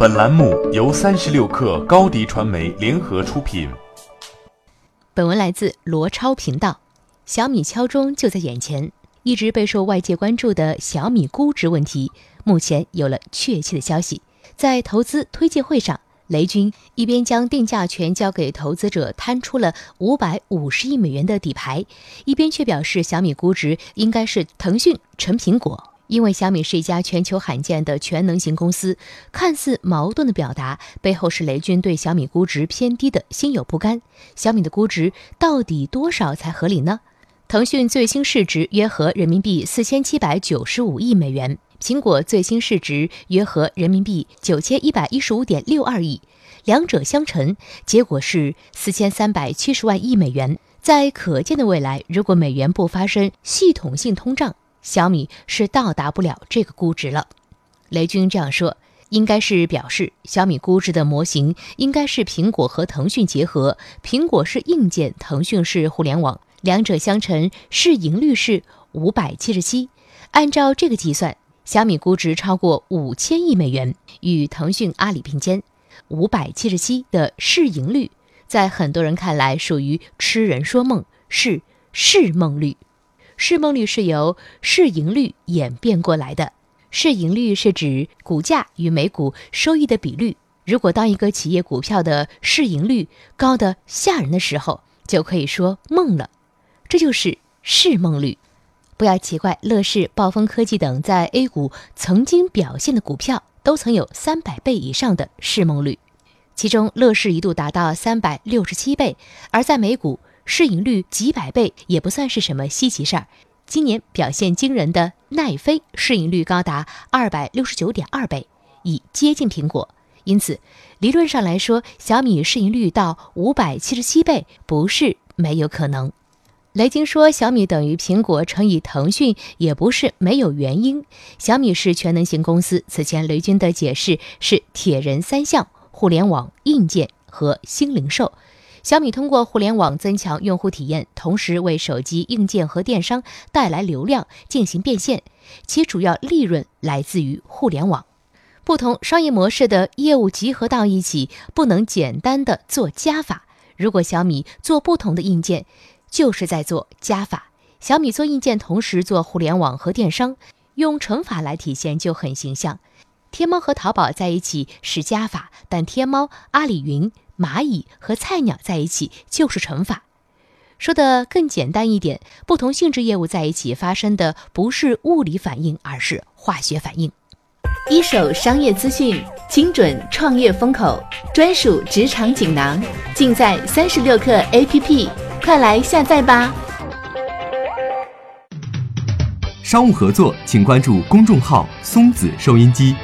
本栏目由三十六氪高低传媒联合出品。本文来自罗超频道。小米敲钟就在眼前，一直备受外界关注的小米估值问题，目前有了确切的消息。在投资推介会上，雷军一边将定价权交给投资者，摊出了五百五十亿美元的底牌，一边却表示小米估值应该是腾讯乘苹果。因为小米是一家全球罕见的全能型公司，看似矛盾的表达背后是雷军对小米估值偏低的心有不甘。小米的估值到底多少才合理呢？腾讯最新市值约合人民币四千七百九十五亿美元，苹果最新市值约合人民币九千一百一十五点六二亿，两者相乘，结果是四千三百七十万亿美元。在可见的未来，如果美元不发生系统性通胀，小米是到达不了这个估值了，雷军这样说，应该是表示小米估值的模型应该是苹果和腾讯结合，苹果是硬件，腾讯是互联网，两者相乘，市盈率是五百七十七。按照这个计算，小米估值超过五千亿美元，与腾讯、阿里并肩。五百七十七的市盈率，在很多人看来属于痴人说梦，是市梦率。市梦率是由市盈率演变过来的。市盈率是指股价与每股收益的比率。如果当一个企业股票的市盈率高的吓人的时候，就可以说梦了。这就是市梦率。不要奇怪，乐视、暴风科技等在 A 股曾经表现的股票，都曾有三百倍以上的市梦率。其中，乐视一度达到三百六十七倍，而在美股。市盈率几百倍也不算是什么稀奇事儿。今年表现惊人的奈飞市盈率高达二百六十九点二倍，已接近苹果。因此，理论上来说，小米市盈率到五百七十七倍不是没有可能。雷军说小米等于苹果乘以腾讯也不是没有原因。小米是全能型公司，此前雷军的解释是铁人三项：互联网、硬件和新零售。小米通过互联网增强用户体验，同时为手机硬件和电商带来流量进行变现，其主要利润来自于互联网。不同商业模式的业务集合到一起，不能简单的做加法。如果小米做不同的硬件，就是在做加法。小米做硬件，同时做互联网和电商，用乘法来体现就很形象。天猫和淘宝在一起是加法，但天猫、阿里云。蚂蚁和菜鸟在一起就是乘法，说的更简单一点，不同性质业务在一起发生的不是物理反应，而是化学反应。一手商业资讯，精准创业风口，专属职场锦囊，尽在三十六课 APP，快来下载吧！商务合作，请关注公众号“松子收音机”。